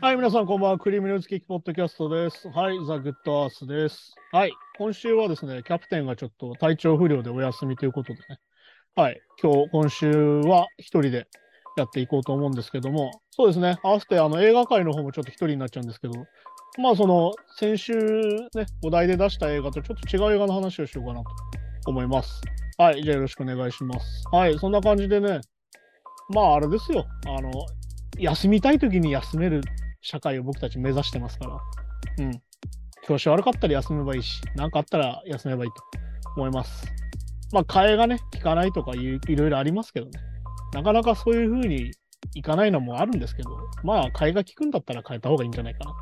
はい、皆さんこんばんは。クリームニュースキックポッドキャストです。はい、ザ・グッドアースです。はい、今週はですね、キャプテンがちょっと体調不良でお休みということでね。はい、今日、今週は一人でやっていこうと思うんですけども、そうですね、合わせてあの映画界の方もちょっと一人になっちゃうんですけど、まあその先週ね、お題で出した映画とちょっと違う映画の話をしようかなと思います。はい、じゃあよろしくお願いします。はい、そんな感じでね、まああれですよ、あの、休みたい時に休める社会を僕たち目指してますから、うん。調子悪かったら休めばいいし、何かあったら休めばいいと思います。まあ、替えがね、効かないとかいういろいろありますけどね。なかなかそういう風にいかないのもあるんですけど、まあ、替えが効くんだったら変えた方がいいんじゃないかな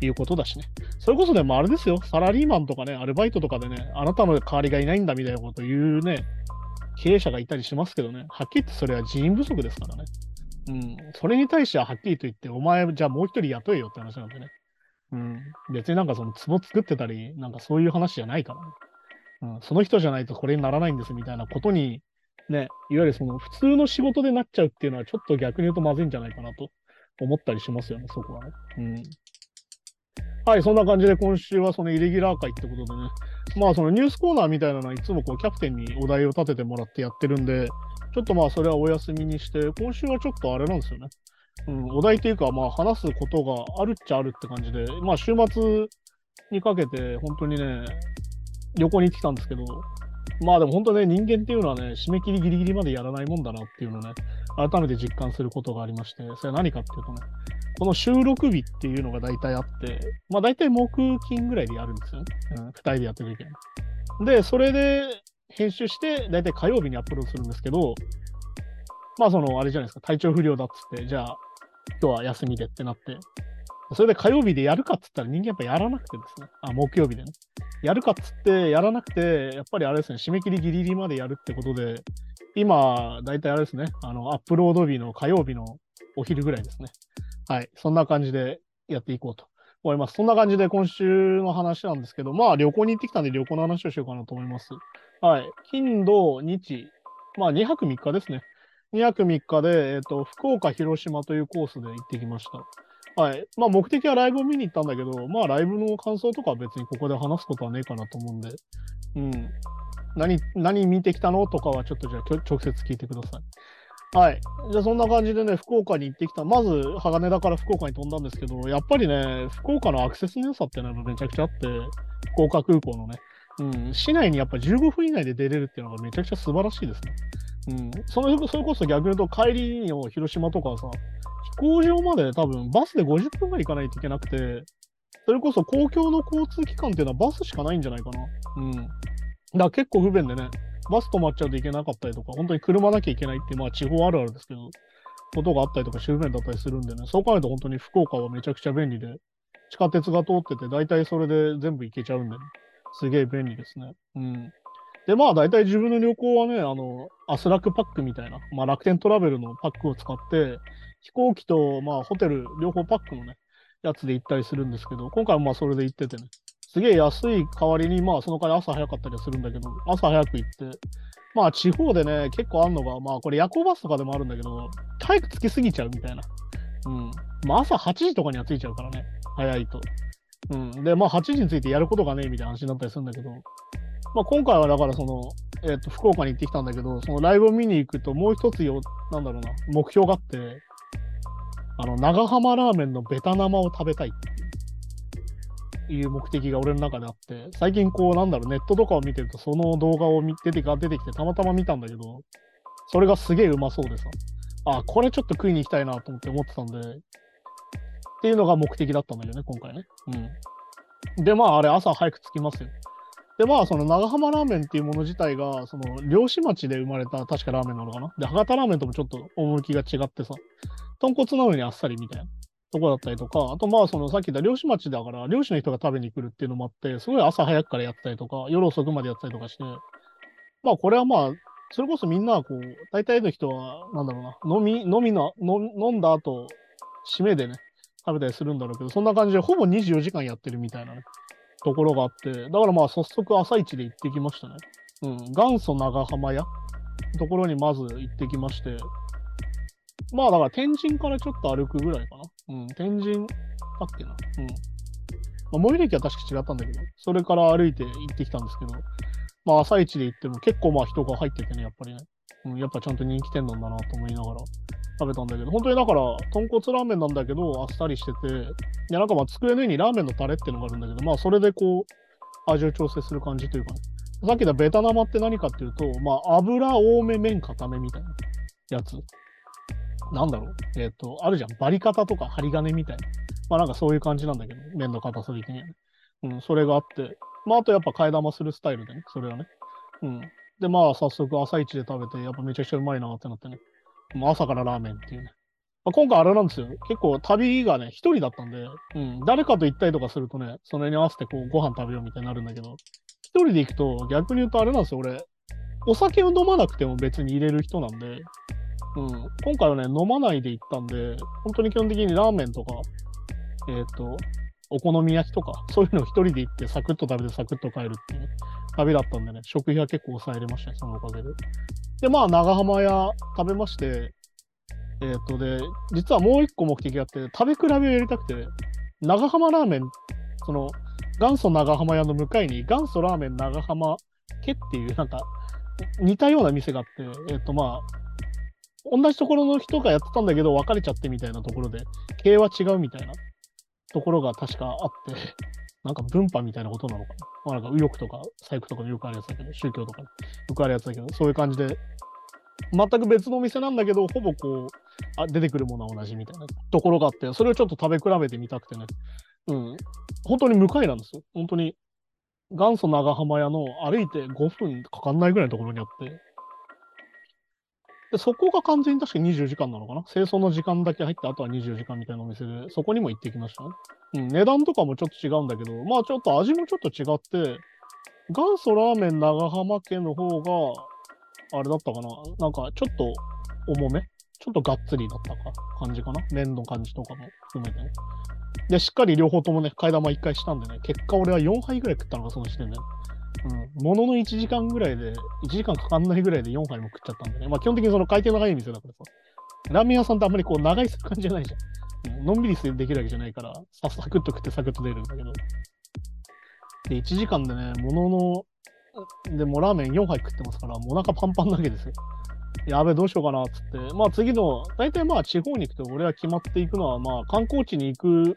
ということだしね。それこそでもあれですよ、サラリーマンとかね、アルバイトとかでね、あなたの代わりがいないんだみたいなこと言うね、経営者がいたりしますけどね、はっきり言ってそれは人員不足ですからね。うん、それに対してははっきりと言って、お前、じゃあもう一人雇えよって話なんでね。うん、別になんかその壺作ってたり、なんかそういう話じゃないからね。うん、その人じゃないとこれにならないんですみたいなことに、ね、いわゆるその普通の仕事でなっちゃうっていうのはちょっと逆に言うとまずいんじゃないかなと思ったりしますよね、そこはね。うん。はい、そんな感じで今週はそのイレギュラー会ってことでね、まあそのニュースコーナーみたいなのはいつもこうキャプテンにお題を立ててもらってやってるんで、ちょっとまあそれはお休みにして、今週はちょっとあれなんですよね。うん、お題というか、まあ話すことがあるっちゃあるって感じで、まあ週末にかけて本当にね、旅行に行ってきたんですけど、まあでも本当ね、人間っていうのはね、締め切りギリギリまでやらないもんだなっていうのをね、改めて実感することがありまして、それは何かっていうとね、この収録日っていうのが大体あって、まあ大体木金ぐらいでやるんですよね。うん、2人でやってる時に。で、それで編集して、大体火曜日にアップロードするんですけど、まあその、あれじゃないですか、体調不良だっつって、じゃあ、今日は休みでってなって、それで火曜日でやるかっつったら人間やっぱやらなくてですね、あ、木曜日でね。やるかっつってやらなくて、やっぱりあれですね、締め切りギリギリまでやるってことで、今、大体あれですね、あの、アップロード日の火曜日のお昼ぐらいですね。はい、そんな感じでやっていこうと思います。そんな感じで今週の話なんですけど、まあ旅行に行ってきたんで旅行の話をしようかなと思います。はい、金、土、日、まあ2泊3日ですね。2泊3日で、えっ、と、福岡、広島というコースで行ってきました。はい。まあ目的はライブを見に行ったんだけど、まあライブの感想とかは別にここで話すことはねえかなと思うんで、うん。何、何見てきたのとかはちょっとじゃあ直接聞いてください。はい。じゃあそんな感じでね、福岡に行ってきた。まず、鋼田から福岡に飛んだんですけど、やっぱりね、福岡のアクセスの良さっていうのがめちゃくちゃあって、福岡空港のね、うん、市内にやっぱ15分以内で出れるっていうのがめちゃくちゃ素晴らしいですね。うん、そのそれこそ逆に言うと帰りの広島とかさ、飛行場まで多分バスで50分ぐらい行かないといけなくて、それこそ公共の交通機関っていうのはバスしかないんじゃないかな。うん。だから結構不便でね、バス止まっちゃうといけなかったりとか、本当に車なきゃいけないっていう、まあ地方あるあるですけど、ことがあったりとか、不便だったりするんでね、そう考えると本当に福岡はめちゃくちゃ便利で、地下鉄が通ってて、大体それで全部行けちゃうんで、ね、すげえ便利ですね。うん。で、まあ大体自分の旅行はね、あの、 ANA楽パックみたいな、まあ楽天トラベルのパックを使って、飛行機とまあホテル両方パックのね、やつで行ったりするんですけど、今回はまあそれで行っててね、すげえ安い代わりに、まあその代わり朝早かったりはするんだけど、朝早く行って、まあ地方でね、結構あるのが、まあこれ夜行バスとかでもあるんだけど、体育つきすぎちゃうみたいな。うん。まあ朝8時とかには着いちゃうからね、早いと。うん。で、まあ8時についてやることがねえみたいな話になったりするんだけど、まあ今回はだからその、えっ、と、福岡に行ってきたんだけど、そのライブを見に行くともう一つよ、なんだろうな、目標があって、あの、長浜ラーメンのベタ生を食べたいっていう目的が俺の中であって、最近こう、なんだろう、ネットとかを見てると、その動画を見出て出てきて、たまたま見たんだけど、それがすげえうまそうでさ、あ、これちょっと食いに行きたいなと思って思ってたんで、っていうのが目的だったんだけどね、今回ね。うん。で、まあ、あれ、朝早く着きますよ。で、まあ、その長浜ラーメンっていうもの自体が、その漁師町で生まれた確かラーメンなのかな？で、博多ラーメンともちょっと趣が違ってさ、豚骨なのにあっさりみたいな。とこだったりとか、あとまあ、そのさっき言った漁師町だから、漁師の人が食べに来るっていうのもあって、すごい朝早くからやったりとか、夜遅くまでやったりとかして、まあ、これはまあ、それこそみんなはこう、大体の人は、なんだろうな、飲み、飲みの、飲飲んだ後、締めでね、食べたりするんだろうけど、そんな感じでほぼ24時間やってるみたいなね、ところがあって、だからまあ早速朝一で行ってきましたね。うん、元祖長浜屋ところにまず行ってきまして、まあだから天神からちょっと歩くぐらいかな。うん、天神だっけな。うん。まあ、最寄り駅は確か違ったんだけど、それから歩いて行ってきたんですけど、まあ朝一で行っても結構まあ人が入っててね、やっぱりね。うん、やっぱちゃんと人気店なんだなと思いながら食べたんだけど、本当にだから、豚骨ラーメンなんだけど、あっさりしてて、いやなんかまあ机の上にラーメンのタレっていうのがあるんだけど、まあそれでこう、味を調整する感じというかね。さっき言ったベタ生って何かっていうと、まあ油多め麺固めみたいなやつ。なんだろう。えっ、と、あるじゃん。バリカタとか針金みたいな。まあなんかそういう感じなんだけど、麺の硬さ的にはね。うん、それがあって。まああとやっぱ替え玉するスタイルでね、それはね。うん。で、まあ早速朝一で食べて、やっぱめちゃくちゃうまいなってなってね。もう朝からラーメンっていうね。まあ、今回あれなんですよ。結構旅がね、一人だったんで、うん、誰かと行ったりとかするとね、それに合わせてこうご飯食べようみたいになるんだけど、一人で行くと逆に言うとあれなんですよ、俺。お酒を飲まなくても別に入れる人なんで、うん、今回はね、飲まないで行ったんで、本当に基本的にラーメンとか、えっ、と、お好み焼きとか、そういうのを一人で行ってサクッと食べてサクッと帰るっていう、旅だったんでね、食費は結構抑えれましたね、そのおかげで。で、まあ、長浜屋食べまして、えっ、と、で、実はもう一個目的があって、食べ比べをやりたくて、長浜ラーメン、その、元祖長浜屋の向かいに、元祖ラーメン長浜家っていう、なんか、似たような店があって、えっ、と、まあ、同じところの人がやってたんだけど、別れちゃってみたいなところで、経営は違うみたいなところが確かあって、なんか分派みたいなことなのかな。まあ、なんか右翼とか左翼とかでよくあるやつだけど、宗教とかでよくあるやつだけど、そういう感じで、全く別のお店なんだけど、ほぼこう、あ出てくるものは同じみたいなところがあって、それをちょっと食べ比べてみたくてね。うん。本当に向かいなんですよ。本当に。元祖長浜屋の歩いて5分かかんないぐらいのところにあって。で、そこが完全に確か20時間なのかな？清掃の時間だけ入って、あとは20時間みたいなお店で、そこにも行ってきましたね。うん、値段とかもちょっと違うんだけど、まあちょっと味もちょっと違って、元祖ラーメン長浜家の方が、あれだったかな？なんかちょっと重め？ちょっとがっつりだったか？感じかな？麺の感じとかも含めてね。で、しっかり両方ともね、替え玉1回したんでね、結果俺は4杯ぐらい食ったのがその時点で。うん。ものの1時間ぐらいで、1時間かかんないぐらいで4杯も食っちゃったんでね。まあ基本的にその回転長い店だからさ。ラーメン屋さんってあんまりこう長居する感じじゃないじゃん。のんびりするできるわけじゃないから、さサクッと食ってサクッと出るんだけど。で、1時間でね、ものの、でもラーメン4杯食ってますから、もうお腹パンパンなわけですよ。やべ、どうしようかなっつって。まあ次の、大体まあ地方に行くと俺は決まっていくのは、まあ観光地に行く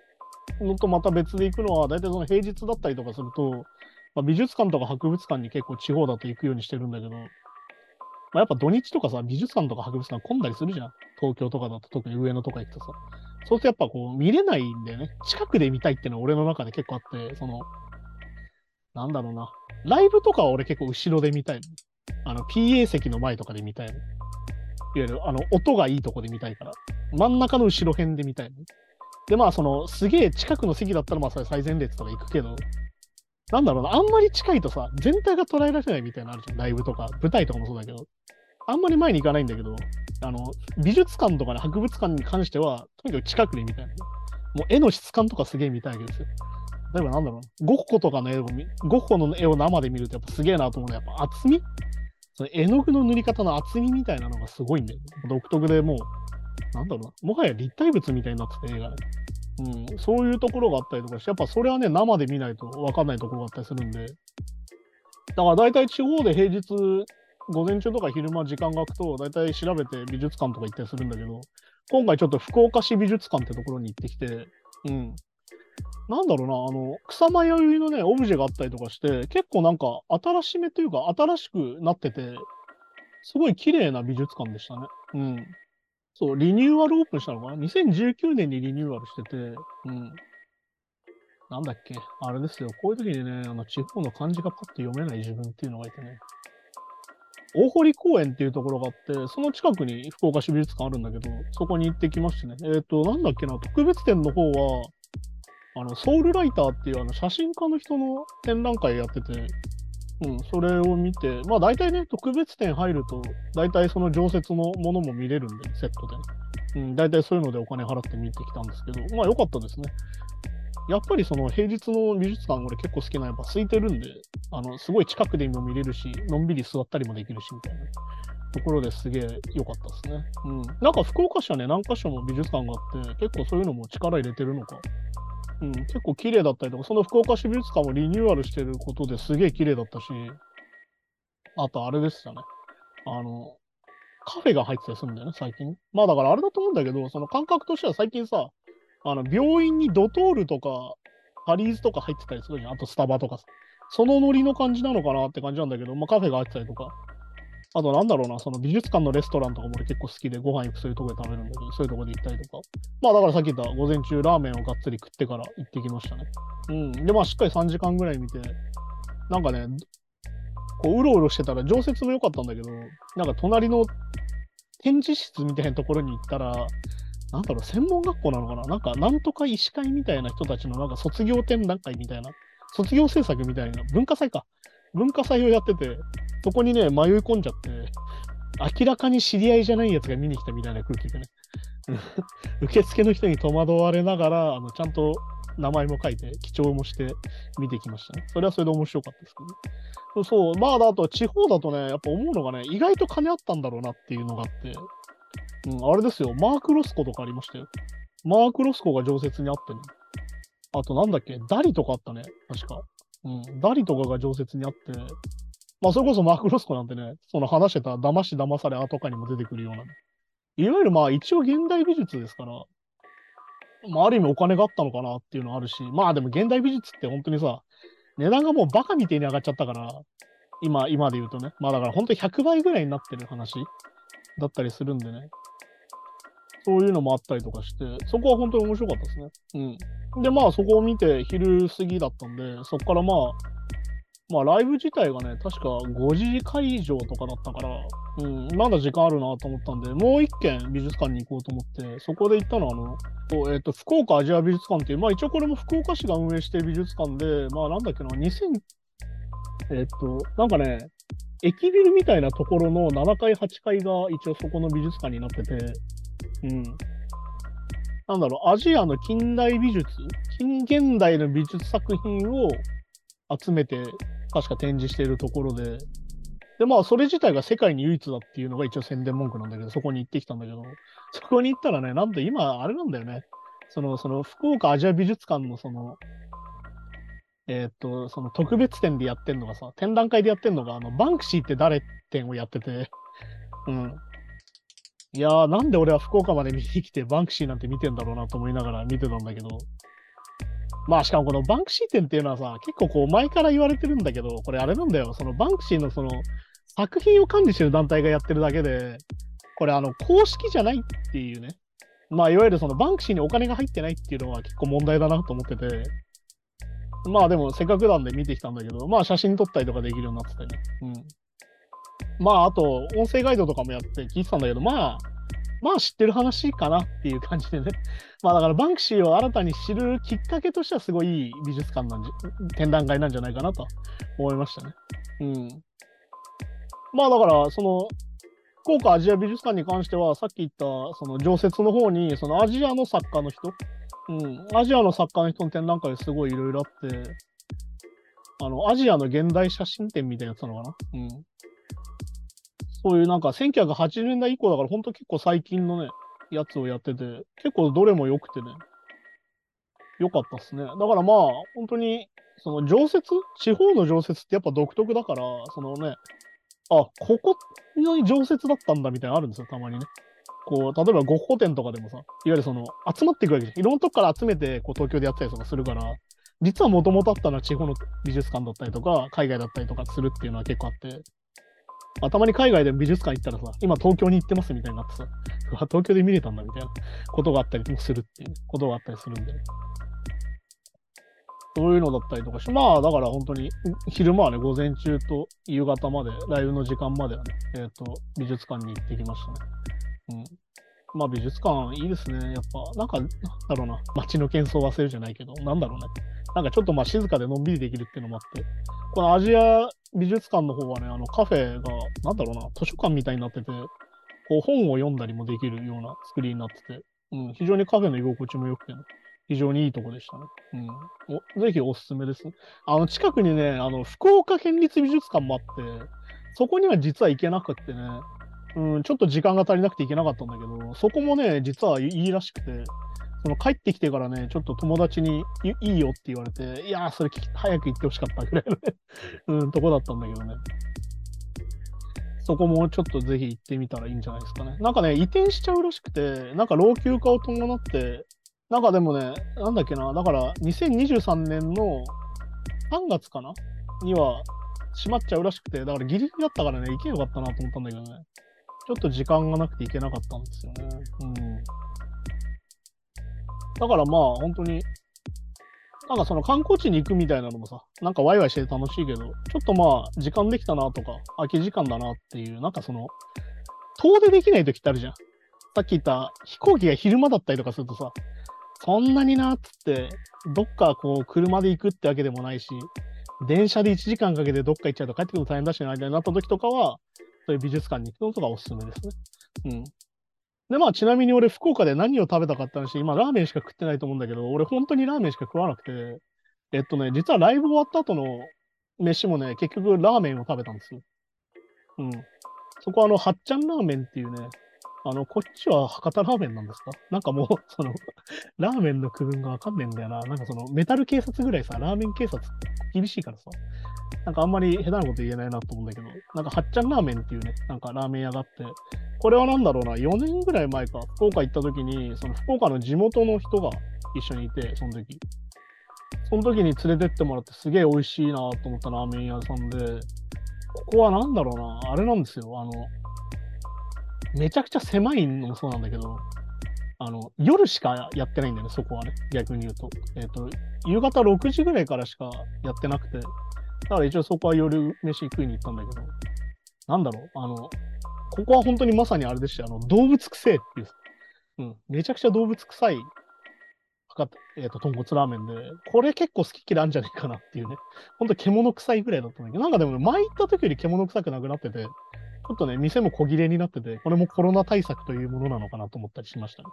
のとまた別で行くのは、大体その平日だったりとかすると、まあ、美術館とか博物館に結構地方だと行くようにしてるんだけど、まあ、やっぱ土日とかさ、美術館とか博物館混んだりするじゃん。東京とかだと特に上野とか行くとさ。そうするとやっぱこう見れないんだよね。近くで見たいっていうのは俺の中で結構あって、その、なんだろうな。ライブとかは俺結構後ろで見たい。あの、PA 席の前とかで見たい。いわゆる、あの、音がいいとこで見たいから。真ん中の後ろ辺で見たい。で、まあ、その、すげえ近くの席だったら、まあ、それ最前列とか行くけど、なんだろうな、あんまり近いとさ、全体が捉えられないみたいなのあるじゃん。ライブとか、舞台とかもそうだけど。あんまり前に行かないんだけど、あの、美術館とかね、博物館に関しては、とにかく近くで見たいの。もう絵の質感とかすげえ見たいわけですよ。例えばなんだろう、ゴッホとかの絵を、ゴッホの絵を生で見るとやっぱすげえなと思うのは、やっぱ厚み？その絵の具の塗り方の厚みみたいなのがすごいんだよ、独特でもう、なんだろうな、もはや立体物みたいになってて映画で。うん、そういうところがあったりとかして、やっぱそれはね、生で見ないと分かんないところがあったりするんで、だから大体地方で平日、午前中とか昼間時間が空くと、大体調べて美術館とか行ったりするんだけど、今回ちょっと福岡市美術館ってところに行ってきて、うん。なんだろうな、あの、草間彌生のね、オブジェがあったりとかして、結構なんか新しめというか、新しくなってて、すごい綺麗な美術館でしたね。うん。そう、リニューアルオープンしたのかな ?2019 年にリニューアルしてて、うん。なんだっけ？あれですよ。こういう時にね、あの、地方の漢字がパッと読めない自分っていうのがいてね。大堀公園っていうところがあって、その近くに福岡市美術館あるんだけど、そこに行ってきましてね。えっ、と、なんだっけな、特別展の方は、あの、ソウルライターっていうあの写真家の人の展覧会やってて、うん、それを見て、まあ大体ね、特別展入ると、大体その常設のものも見れるんで、セットで、うん、大体そういうのでお金払って見てきたんですけど、まあ良かったですね。やっぱりその平日の美術館俺結構好きな、やっぱ空いてるんで、あの、すごい近くでも見れるし、のんびり座ったりもできるし、みたいな。ところですげえ良かったですね。うん。なんか福岡市はね、何か所も美術館があって、結構そういうのも力入れてるのか。うん、結構綺麗だったりとか、その福岡市美術館もリニューアルしてることですげえ綺麗だったし、あとあれでしたね。あの、カフェが入ってたりするんだよね、最近。まあだからあれだと思うんだけど、その感覚としては最近さ、あの病院にドトールとか、パリーズとか入ってたりするじゃん。あとスタバとかさ。そのノリの感じなのかなって感じなんだけど、まあカフェが入ってたりとか。あとなんだろうな、その美術館のレストランとかも俺結構好きで、ご飯行くそういうとこで食べるんだけど、そういうとこで行ったりとか。まあだからさっき言った午前中ラーメンをがっつり食ってから行ってきましたね。うん。で、まあしっかり3時間ぐらい見て、なんかね、こううろうろしてたら常設も良かったんだけど、なんか隣の展示室みたいなところに行ったら、なんだろう、専門学校なのかな？なんか、なんとか医師会みたいな人たちのなんか卒業展覧会みたいな、卒業制作みたいな、文化祭か。文化祭をやってて、そこにね、迷い込んじゃって、明らかに知り合いじゃないやつが見に来たみたいな空気でね。受付の人に戸惑われながら、あのちゃんと名前も書いて、記帳もして見てきましたね。それはそれで面白かったですけど、ね、そう、まあ、あと地方だとね、やっぱ思うのがね、意外と金あったんだろうなっていうのがあって、うん、あれですよ、マーク・ロスコとかありましたよ。マーク・ロスコが常設にあってね。あとなんだっけ、ダリとかあったね、確か。うん、ダリとかが常設にあって、まあそれこそマク・ロスコなんてね、その話してた騙し騙されあとかにも出てくるような、ね、いわゆるまあ一応現代美術ですから、まあ、ある意味お金があったのかなっていうのはあるし、まあでも現代美術って本当にさ、値段がもうバカみたいに上がっちゃったから、今、今で言うとね。まあだから本当に100倍ぐらいになってる話だったりするんでね。そういうのもあったりとかして、そこは本当に面白かったですね。うん。で、まあそこを見て昼過ぎだったんで、そこからまあ、まあライブ自体がね、確か5時会場とかだったから、うん、まだ時間あるなと思ったんで、もう一軒美術館に行こうと思って、そこで行ったのは、あの、えっ、と、福岡アジア美術館っていう、まあ一応これも福岡市が運営してる美術館で、まあなんだっけな、2000、えっ、と、なんかね、駅ビルみたいなところの7階、8階が一応そこの美術館になってて、うん。なんだろう、アジアの近代美術、近現代の美術作品を集めて、確か展示しているところで、で、まあ、それ自体が世界に唯一だっていうのが一応宣伝文句なんだけど、そこに行ってきたんだけど、そこに行ったらね、なんと今、あれなんだよね。その、その、福岡アジア美術館のその、えー、っと、その特別展でやってんのがさ、展覧会でやってんのが、あの、バンクシーって誰展をやってて、うん。いやー、なんで俺は福岡まで見に来てバンクシーなんて見てんだろうなと思いながら見てたんだけど、まあしかもこのバンクシー展っていうのはさ、結構こう前から言われてるんだけど、これあれなんだよ、そのバンクシーのその作品を管理してる団体がやってるだけで、これあの公式じゃないっていうね。まあいわゆるそのバンクシーにお金が入ってないっていうのは結構問題だなと思ってて、まあでもせっかくなんで見てきたんだけど、まあ写真撮ったりとかできるようになっててね。うん。まああと音声ガイドとかもやって聞いてたんだけど、まあまあ知ってる話かなっていう感じでね。まあだからバンクシーを新たに知るきっかけとしてはすごいいい美術館なんじ展覧会なんじゃないかなと思いましたね。うん。まあだからその福岡アジア美術館に関してはさっき言ったその常設の方にそのアジアの作家の人、うん、アジアの作家の人の展覧会すごいいろいろあって、あのアジアの現代写真展みたいなやつなのかな。うん。そういうなんか1980年代以降だから本当結構最近のね、やつをやってて、結構どれも良くてね、良かったっすね。だからまあ、本当に、その常設？地方の常設ってやっぱ独特だから、そのね、あ、ここに常設だったんだみたいなのあるんですよ、たまにね。こう、例えばゴッホ展とかでもさ、いわゆるその、集まっていくわけじゃん。いろんなとこから集めて、こう、東京でやったりとかするから、実はもともとあったのは地方の美術館だったりとか、海外だったりとかするっていうのは結構あって、頭に海外で美術館行ったらさ、今東京に行ってますみたいになってさ、東京で見れたんだみたいなことがあったりもするっていうことがあったりするんで、そういうのだったりとかして、まあだから本当に昼間はね、午前中と夕方まで、ライブの時間まではね、えっ、ー、と、美術館に行ってきましたね。うん。まあ美術館いいですね。やっぱ、なんか、なんだろうな、街の喧騒を忘れるじゃないけど、なんだろうね。なんかちょっとまあ静かでのんびりできるっていうのもあって、このアジア美術館の方はね、あのカフェが、なんだろうな、図書館みたいになってて、こう本を読んだりもできるような作りになってて、うん、非常にカフェの居心地も良くてね、非常にいいとこでしたね。うん。おぜひおすすめです。あの、近くにね、あの、福岡県立美術館もあって、そこには実は行けなくってね、うん、ちょっと時間が足りなくて行けなかったんだけど、そこもね、実はいいらしくて、その帰ってきてからね、ちょっと友達にいいよって言われて、いやー、それ早く行ってほしかったぐらいのねうん、とこだったんだけどね。そこもちょっとぜひ行ってみたらいいんじゃないですかね。なんかね、移転しちゃうらしくて、なんか老朽化を伴って、なんかでもね、なんだっけな、だから2023年の3月かなには閉まっちゃうらしくて、だからギリギリだったからね、行けよかったなと思ったんだけどね。ちょっと時間がなくて行けなかったんですよね。うん。だからまあ、本当になんかその観光地に行くみたいなのもさ、なんかワイワイして楽しいけど、ちょっとまあ、時間できたなとか、空き時間だなっていう、なんかその、遠出できない時ってあるじゃん。さっき言った飛行機が昼間だったりとかするとさ、そんなになっつって、どっかこう車で行くってわけでもないし、電車で1時間かけてどっか行っちゃうと帰ってくるの大変だしな、みたいになった時とかは、そういう美術館に行くのとかおすすめですね。うん。で、まあ、ちなみに俺、福岡で何を食べたかった話、今、ラーメンしか食ってないと思うんだけど、俺、本当にラーメンしか食わなくて、えっとね、実はライブ終わった後の飯もね、結局、ラーメンを食べたんですよ。うん。そこは、あの、はっちゃんラーメンっていうね、あの、こっちは博多ラーメンなんですか？なんかもう、その、ラーメンの区分がわかんねえんだよな。なんかその、メタル警察ぐらいさ、ラーメン警察厳しいからさ、なんかあんまり下手なこと言えないなと思うんだけど、なんかはっちゃんラーメンっていうね、なんかラーメン屋があって、これはなんだろうな、4年ぐらい前か、福岡行った時に、その福岡の地元の人が一緒にいて、その時。その時に連れてってもらってすげえ美味しいなと思ったラーメン屋さんで、ここはなんだろうな、あれなんですよ。あの、めちゃくちゃ狭いのもそうなんだけど、あの、夜しかやってないんだよね、そこはね。逆に言うと。えっ、ー、と、夕方6時ぐらいからしかやってなくて、だから一応そこは夜飯食いに行ったんだけど、なんだろう、あの、ここは本当にまさにあれでした。あの、動物臭いっていう。うん。めちゃくちゃ動物臭い、えっ、ー、と、豚骨ラーメンで、これ結構好き嫌いあるんじゃないかなっていうね。ほんと獣臭いぐらいだったんだけど、なんかでも、前行った時より獣臭くなくなってて、ちょっとね、店も小切れになってて、これもコロナ対策というものなのかなと思ったりしましたね。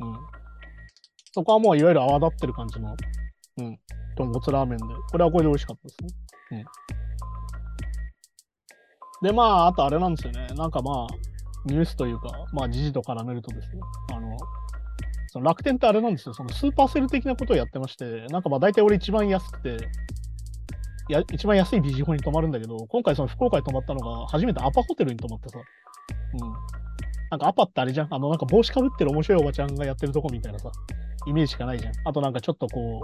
うん。そこはもういわゆる泡立ってる感じの、うん、豚骨ラーメンで、これはこれで美味しかったですね。うん。で、まあ、あとあれなんですよね。なんかまあ、ニュースというか、まあ、時事と絡めるとですね、あの、その楽天ってあれなんですよ、そのスーパーセル的なことをやってまして、なんかまあ大体俺一番安くて、や一番安いビジホに泊まるんだけど、今回その福岡に泊まったのが初めてアパホテルに泊まってさ、うん。なんかアパってあれじゃん？あのなんか帽子かぶってる面白いおばちゃんがやってるとこみたいなさ、イメージしかないじゃん。あとなんかちょっとこ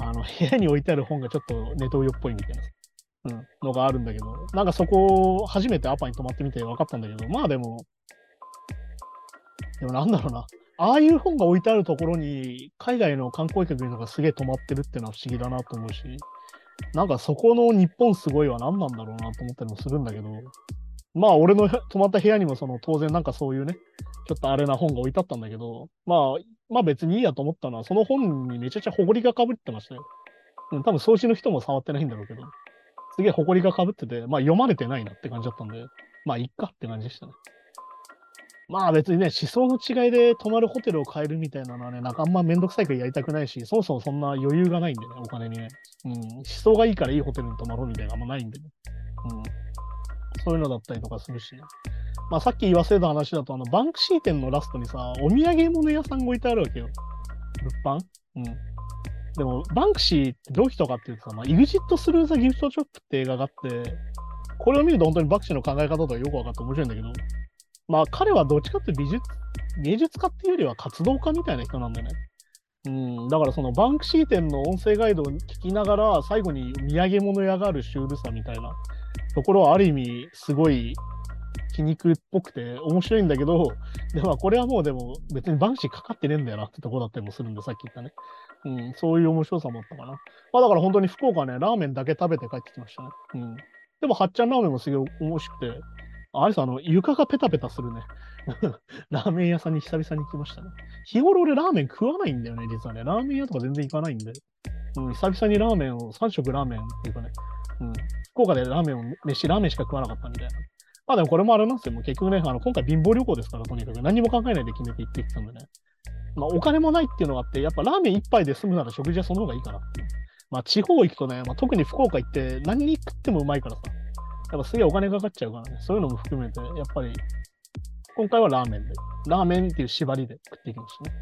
う、あの部屋に置いてある本がちょっとネトウヨっぽいみたいなさ、うん、のがあるんだけど、なんかそこ初めてアパに泊まってみて分かったんだけど、まあでも、でもなんだろうな。ああいう本が置いてあるところに、海外の観光客のがすげえ泊まってるっていうのは不思議だなと思うし、なんかそこの日本すごいは何なんだろうなと思ったりもするんだけど、まあ俺の泊まった部屋にもその当然なんかそういうね、ちょっとあれな本が置いてあったんだけど、まあ、まあ別にいいやと思ったのは、その本にめちゃくちゃ埃がかぶってましたよ。うん、多分掃除の人も触ってないんだろうけど、すげえ埃がかぶってて、まあ読まれてないなって感じだったんで、まあいっかって感じでしたね。まあ別にね、思想の違いで泊まるホテルを変えるみたいなのはね、なんかあんまめんどくさいからやりたくないし、そもそもそんな余裕がないんでね、お金にね。うん、思想がいいからいいホテルに泊まろうみたいなのあんまないんでね。うん。そういうのだったりとかするしね。まあさっき言わせた話だと、あの、バンクシー店のラストにさ、お土産物屋さんが置いてあるわけよ。物販？うん。でも、バンクシーってどういう人かっていうとさ、まあ、イグジット・スルー・ザ・ギフト・ショップって映画があって、これを見ると本当にバンクシーの考え方とかよく分かって面白いんだけど、まあ彼はどっちかって美術、芸術家っていうよりは活動家みたいな人なんだよね。うん、だからそのバンクシー店の音声ガイドを聞きながら最後に土産物屋があるシュールさみたいなところはある意味すごい皮肉っぽくて面白いんだけど、でもこれはもうでも別にバンクシーかかってねえんだよなってとこだったりもするんで、さっき言ったね。うん、そういう面白さもあったかな。まあだから本当に福岡ね、ラーメンだけ食べて帰ってきましたね。うん。でも、はっちゃんラーメンもすげえ面白くて、あれさ、あの、床がペタペタするね。ラーメン屋さんに久々に行きましたね。日頃俺ラーメン食わないんだよね、実はね。ラーメン屋とか全然行かないんで。うん、久々にラーメンを、3食ラーメンっていうかね、うん、福岡でラーメンを、飯、ラーメンしか食わなかったみたいな。まあでもこれもあれなんですよ。もう結局ね、あの今回貧乏旅行ですから、とにかく何も考えないで決めて行ってきたんでね。まあお金もないっていうのがあって、やっぱラーメン一杯で済むなら食事はその方がいいかなっていう。まあ地方行くとね、まあ、特に福岡行って何に食ってもうまいからさ。やっぱすげえお金かかっちゃうからね、そういうのも含めて、やっぱり、今回はラーメンで、ラーメンっていう縛りで食っていきましたね。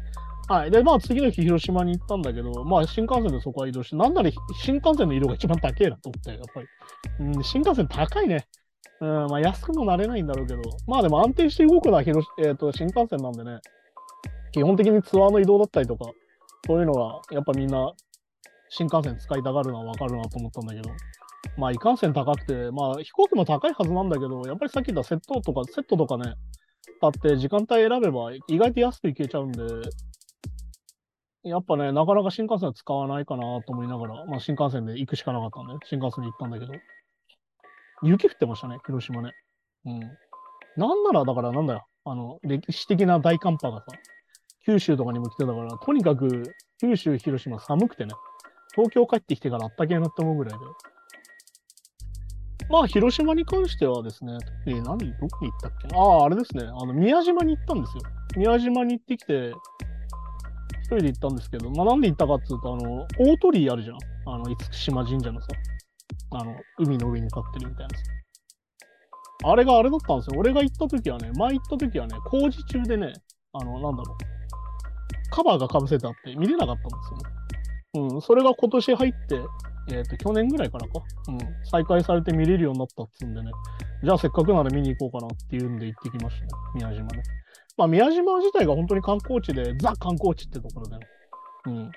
はい。で、まあ次の日広島に行ったんだけど、まあ新幹線でそこは移動して、なんなら新幹線の移動が一番高いなと思ったよ、やっぱり。うん、新幹線高いね。うん、まあ安くもなれないんだろうけど、まあでも安定して動くのは広、えーと、新幹線なんでね、基本的にツアーの移動だったりとか、そういうのはやっぱみんな新幹線使いたがるのはわかるなと思ったんだけど、まあいかんせん高くて、まあ飛行機も高いはずなんだけど、やっぱりさっき言ったセットとか、セットとかね、買って時間帯選べば意外と安く行けちゃうんで、やっぱね、なかなか新幹線は使わないかなと思いながら、まあ新幹線で行くしかなかったんで、新幹線に行ったんだけど、雪降ってましたね、広島ね。うん。なんなら、だからなんだよ、あの、歴史的な大寒波がさ、九州とかにも来てたから、とにかく九州、広島寒くてね、東京帰ってきてからあったけえなって思うぐらいで。まあ、広島に関してはですね、えー、何、どこに行ったっけああ、あれですね、あの、宮島に行ったんですよ。宮島に行ってきて、一人で行ったんですけど、まあ、なんで行ったかっていうと、あの、大鳥居あるじゃん。あの、厳島神社のさ、あの、海の上に立ってるみたいなさ。あれがあれだったんですよ。俺が行った時はね、前行った時はね、工事中でね、あの、なんだろう、カバーがかぶせてあって見れなかったんですよね。うん、それが今年入って、えっ、ー、と、去年ぐらいからか、うん、再開されて見れるようになったっつうんでね、じゃあせっかくなら見に行こうかなっていうんで行ってきましたね、宮島ね。まあ、宮島自体が本当に観光地で、ザ観光地ってところで、ね、うん。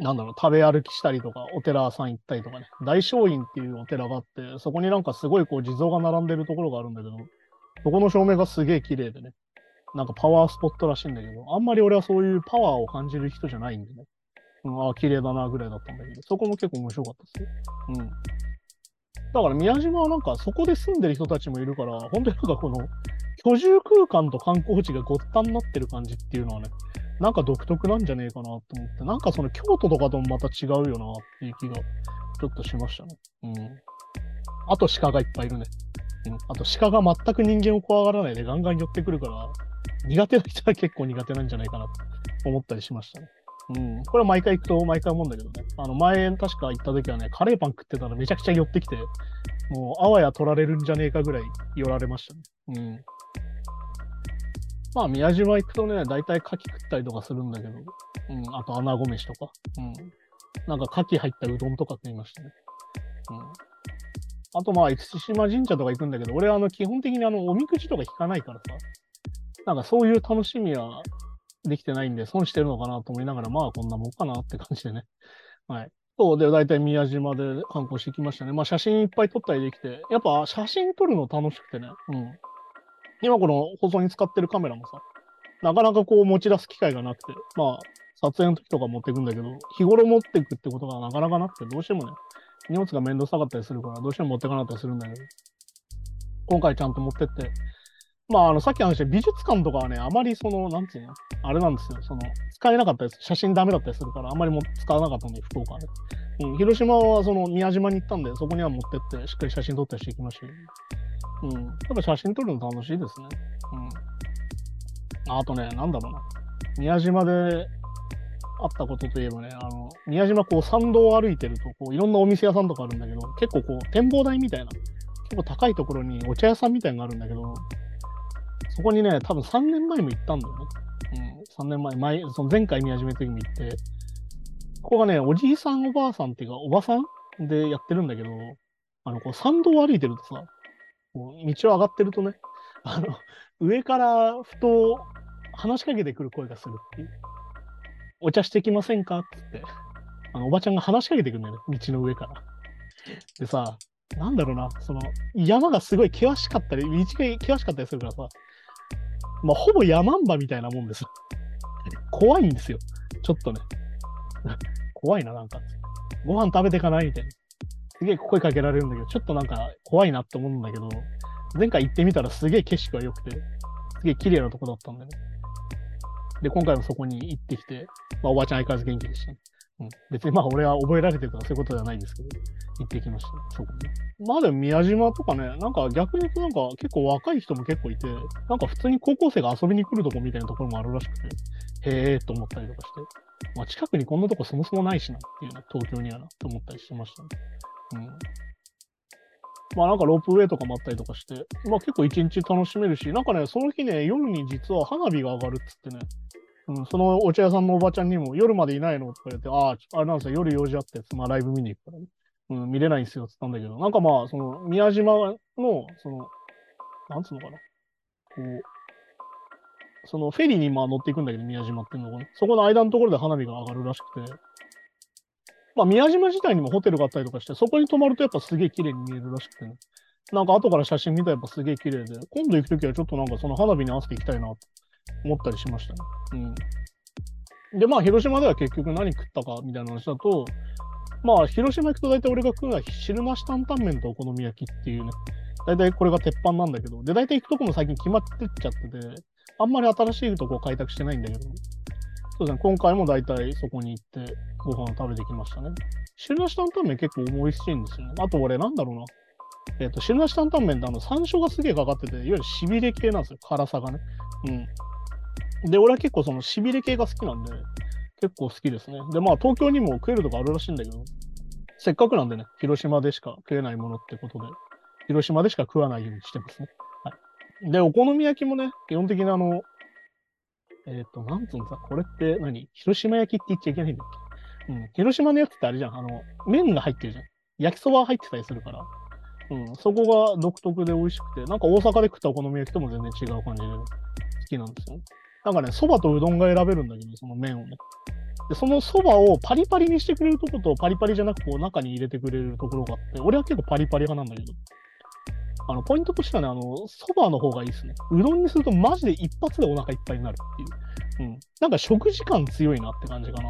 なんだろう、食べ歩きしたりとか、お寺さん行ったりとかね、大聖院っていうお寺があって、そこになんかすごいこう地蔵が並んでるところがあるんだけど、そこの照明がすげえ綺麗でね、なんかパワースポットらしいんだけど、あんまり俺はそういうパワーを感じる人じゃないんでね、うん、ああ、綺麗だなぐらいだったんだけど、そこも結構面白かったですよ。うん。だから宮島はなんかそこで住んでる人たちもいるから、本当になんかこの居住空間と観光地がごったになってる感じっていうのはね、なんか独特なんじゃねえかなと思って、なんかその京都とかともまた違うよなっていう気がちょっとしましたね。うん。あと鹿がいっぱいいるね。うん。あと鹿が全く人間を怖がらないでガンガン寄ってくるから、苦手な人は結構苦手なんじゃないかなと思ったりしましたね。うん。これは毎回行くと毎回思うんだけどね。あの、前確か行った時はね、カレーパン食ってたらめちゃくちゃ寄ってきて、もうあわや取られるんじゃねえかぐらい寄られましたね。うん。まあ、宮島行くとね、大体牡蠣食ったりとかするんだけど、うん、あと穴子飯とか、うん。なんか牡蠣入ったうどんとか食いましたね。うん。あとまあ、厳島神社とか行くんだけど、俺はあの、基本的にあの、おみくじとか引かないからさ、なんかそういう楽しみはできてないんで、損してるのかなと思いながら、まあ、こんなもんかなって感じでね。はい。そうで、大体宮島で観光してきましたね。まあ、写真いっぱい撮ったりできて、やっぱ写真撮るの楽しくてね。うん。今この放送に使ってるカメラもさ、なかなかこう持ち出す機会がなくて、まあ、撮影の時とか持っていくんだけど、日頃持っていくってことがなかなかなくて、どうしてもね、荷物が面倒くさかったりするから、どうしても持っていかなかったりするんだけど、今回ちゃんと持ってって、まあ、あの、さっき話した美術館とかはね、あまりその、なんつうの、あれなんですよ、その、使えなかったです。写真ダメだったりするから、あんまりも使わなかったので、福岡で。うん、広島はその宮島に行ったんで、そこには持ってって、しっかり写真撮ったりしていきました、うん。やっぱ写真撮るの楽しいですね。うん。あとね、なんだろうな。宮島であったことといえばね、あの、宮島こう参道を歩いてると、こういろんなお店屋さんとかあるんだけど、結構こう展望台みたいな、結構高いところにお茶屋さんみたいなのがあるんだけど、そこにね、多分3年前も行ったんだよね。うん、3年前、前、その前回宮島行った時も行って、ここがね、おじいさんおばあさんっていうか、おばさんでやってるんだけど、あの、こう参道を歩いてるとさ、こう道を上がってるとね、あの、上からふと話しかけてくる声がするっていう。お茶してきませんか？ってって、あの、おばちゃんが話しかけてくるんだよね、道の上から。でさ、なんだろうな、その、山がすごい険しかったり、道が険しかったりするからさ、まあ、ほぼ山んばみたいなもんです。怖いんですよ。ちょっとね。怖いな、なんか。ご飯食べてかないみたいな。すげえ声かけられるんだけど、ちょっとなんか怖いなって思うんだけど、前回行ってみたらすげえ景色が良くて、すげえ綺麗なとこだったんだよね。で、今回もそこに行ってきて、まあ、おばあちゃん相変わらず元気でしたね。うん、別にまあ俺は覚えられてるとかそういうことではないんですけど、行ってきました、そこに。まあでも宮島とかね、なんか逆に言うとなんか結構若い人も結構いて、なんか普通に高校生が遊びに来るとこみたいなところもあるらしくて、へえーと思ったりとかして、まあ近くにこんなとこそもそもないしなっていうね、東京にはなと思ったりしてましたね。うん。まあなんかロープウェイとかもあったりとかして、まあ結構一日楽しめるし、なんかね、その日ね、夜に実は花火が上がるっつってね、うん、そのお茶屋さんのおばちゃんにも夜までいないのとか言って、ああ、あれなんですよ、夜用事あって、まあライブ見に行くからね、うん、見れないんですよって言ったんだけど、なんかまあ、その宮島の、その、なんつうのかな、こう、そのフェリーにまあ乗っていくんだけど、宮島っていうのが、ね、そこの間のところで花火が上がるらしくて、まあ、宮島自体にもホテルがあったりとかして、そこに泊まるとやっぱすげえ綺麗に見えるらしくてね。なんか後から写真見たらやっぱすげえ綺麗で、今度行くときはちょっとなんかその花火に合わせていきたいなと。思ったりしましたね。うん。で、まあ、広島では結局何食ったかみたいな話だと、まあ、広島行くと大体俺が食うのは汁なし担々麺とお好み焼きっていうね、大体これが鉄板なんだけど、で、大体行くとこも最近決まってっちゃってて、あんまり新しいとこ開拓してないんだけど、そうですね、今回も大体そこに行ってご飯を食べてきましたね。汁なし担々麺結構美味しいんですよね。あと俺なんだろうな。えっ、ー、と、汁なし担々麺ってあの山椒がすげえかかってて、いわゆるしびれ系なんですよ。辛さがね。うん。で、俺は結構そのしびれ系が好きなんで、結構好きですね。で、まあ東京にも食えるとこあるらしいんだけど、せっかくなんでね、広島でしか食えないものってことで、広島でしか食わないようにしてますね。はい。で、お好み焼きもね、基本的にあの、えっ、ー、と、なんつうのさ、これって何？広島焼きって言っちゃいけないんだっけ？うん。広島のやつってあれじゃん。あの、麺が入ってるじゃん。焼きそば入ってたりするから。うん。そこが独特で美味しくて、なんか大阪で食ったお好み焼きとも全然違う感じで好きなんですよ。なんかね、そばとうどんが選べるんだけど、その麺をね。で、そのそばをパリパリにしてくれるとことパリパリじゃなくこう中に入れてくれるところがあって、俺は結構パリパリ派なんだけど。あの、ポイントとしてはね、あの、そばの方がいいですね。うどんにするとマジで一発でお腹いっぱいになるっていう。うん。なんか食事感強いなって感じかな。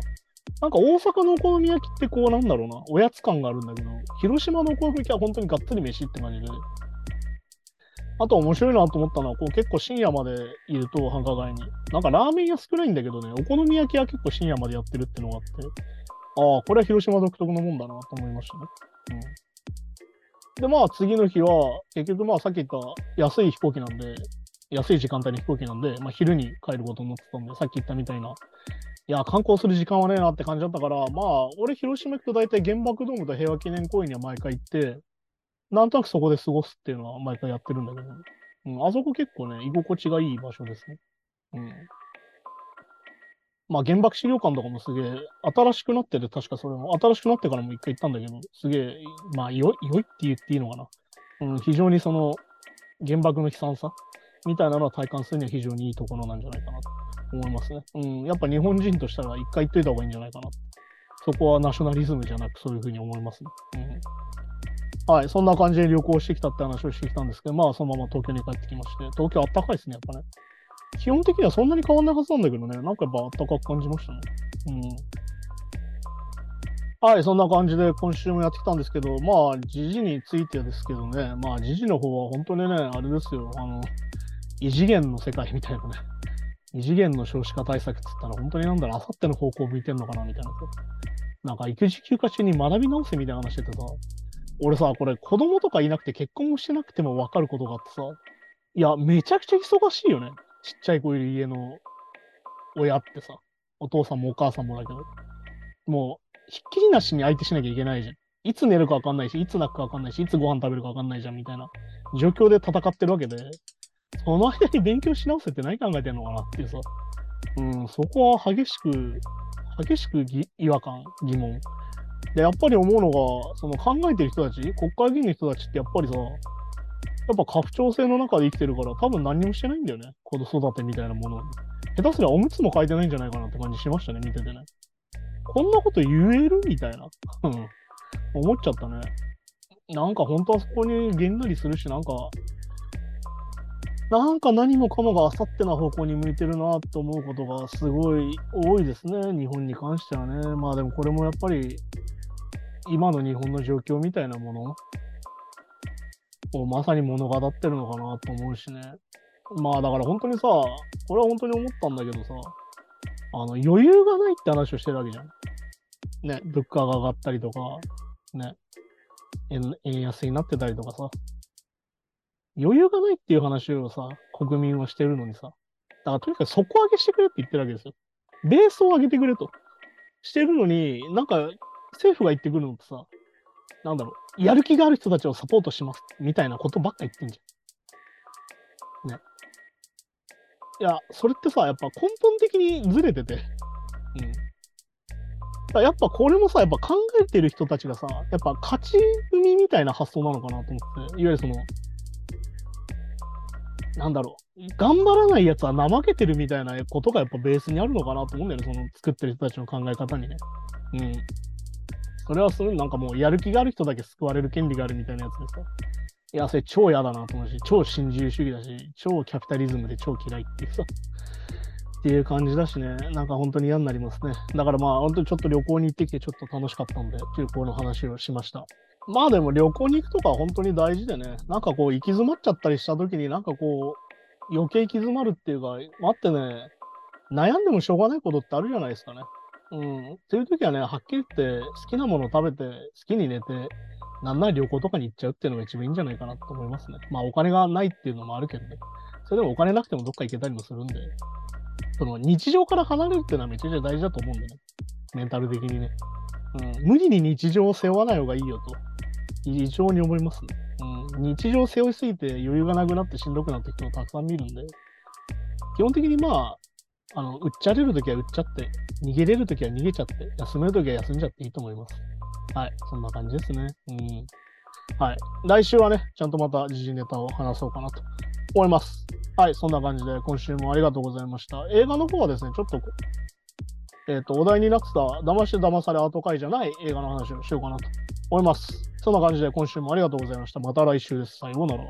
なんか大阪のお好み焼きってこうなんだろうな、おやつ感があるんだけど、広島のお好み焼きは本当にがっつり飯って感じで。あと面白いなと思ったのは、こう結構深夜までいると繁華街に。なんかラーメン屋少ないんだけどね、お好み焼きは結構深夜までやってるってのがあって、ああ、これは広島独特のもんだなと思いましたね。うん。で、まあ次の日は、結局まあさっき言った安い飛行機なんで、安い時間帯の飛行機なんで、まあ昼に帰ることになってたんで、さっき言ったみたいな、いや、観光する時間はねえなって感じだったから、まあ、俺広島行くと大体原爆ドームと平和記念公園には毎回行って、なんとなくそこで過ごすっていうのは毎回やってるんだけど、うん、あそこ結構ね、居心地がいい場所ですね。うん。まあ原爆資料館とかもすげえ、新しくなってて、確かそれも、新しくなってからも一回行ったんだけど、すげえ、まあ良い、良いって言っていいのかな。うん、非常にその、原爆の悲惨さみたいなのは体感するには非常にいいところなんじゃないかなと思いますね。うん、やっぱ日本人としたら一回行っといた方がいいんじゃないかな。そこはナショナリズムじゃなくそういうふうに思いますね。うん。はい、そんな感じで旅行してきたって話をしてきたんですけど、まあそのまま東京に帰ってきまして、東京あったかいですね、やっぱね。基本的にはそんなに変わんないはずなんだけどね、なんかやっぱあったかく感じましたね。うん。はい、そんな感じで今週もやってきたんですけど、まあ、時事についてですけどね、まあ、時事の方は本当にね、あれですよ、あの、異次元の世界みたいなね、異次元の少子化対策って言ったら、本当になんだろう、あさっての方向を向いてんのかなみたいな。なんか、育児休暇中に学び直せみたいな話しててさ、俺さ、これ子供とかいなくて結婚もしてなくても分かることがあってさ、いや、めちゃくちゃ忙しいよね。ちっちゃい子いる家の親ってさ、お父さんもお母さんもだけど、もう、ひっきりなしに相手しなきゃいけないじゃん。いつ寝るかわかんないし、いつ泣くかわかんないし、いつご飯食べるかわかんないじゃん、みたいな状況で戦ってるわけで、その間に勉強し直せって何考えてんのかなっていうさ、うん、そこは激しく、激しく違和感、疑問。で、やっぱり思うのが、その考えてる人たち、国会議員の人たちってやっぱりさ、やっぱ家父長制の中で生きてるから、多分何にもしてないんだよね。子育てみたいなもの下手すりゃおむつも変えてないんじゃないかなって感じしましたね、見ててね。こんなこと言えるみたいな。うん思っちゃったね。なんか本当はそこにげんなりするし、なんか、なんか何もかもがあさってな方向に向いてるなと思うことがすごい多いですね、日本に関してはね。まあでもこれもやっぱり、今の日本の状況みたいなもの？をまさに物語ってるのかなと思うしね。まあだから本当にさ、これは本当に思ったんだけどさ、あの余裕がないって話をしてるわけじゃん。ね、物価が上がったりとか、ね、円円安になってたりとかさ、余裕がないっていう話をさ、国民はしてるのにさ、だからとにかく底上げしてくれって言ってるわけですよ。ベースを上げてくれと。してるのに、なんか政府が言ってくるのってさ、なんだろう、やる気がある人たちをサポートしますみたいなことばっか言ってんじゃん。ね。いや、それってさ、やっぱ根本的にずれてて、うん。やっぱこれもさ、やっぱ考えてる人たちがさ、やっぱ勝ち組みたいな発想なのかなと思って、いわゆるその、なんだろう、頑張らないやつは怠けてるみたいなことがやっぱベースにあるのかなと思うんだよね、その作ってる人たちの考え方にね。うん。それはそういうなんかもうやる気がある人だけ救われる権利があるみたいなやつですか？いや、それ超嫌だなと思うし、超新自由主義だし、超キャピタリズムで超嫌いっていうさ。っていう感じだしね、なんか本当に嫌になりますね。だからまあ、本当にちょっと旅行に行ってきてちょっと楽しかったんで、旅行の話をしました。まあでも旅行に行くとか本当に大事でね、なんかこう行き詰まっちゃったりした時になんかこう余計行き詰まるっていうか、待ってね、悩んでもしょうがないことってあるじゃないですかね。うん。っていう時はね、はっきり言って好きなものを食べて、好きに寝て、なんなら旅行とかに行っちゃうっていうのが一番いいんじゃないかなと思いますね。まあお金がないっていうのもあるけどね。それでもお金なくてもどっか行けたりもするんで、その日常から離れるっていうのはめちゃくちゃ大事だと思うんでね。メンタル的にね。うん。無理に日常を背負わない方がいいよと。非常に思いますね。うん。日常を背負いすぎて余裕がなくなってしんどくなって人もたくさん見るんで、基本的にまあ、あの、売っちゃれるときは売っちゃって、逃げれるときは逃げちゃって、休めるときは休んじゃっていいと思います。はい、そんな感じですね。うん。はい。来週はね、ちゃんとまた時事ネタを話そうかなと思います。はい、そんな感じで今週もありがとうございました。映画の方はですね、ちょっと、えっ、ー、と、お題になってた、騙して騙され後回じゃない映画の話をしようかなと思います。そんな感じで今週もありがとうございました。また来週です。さようなら。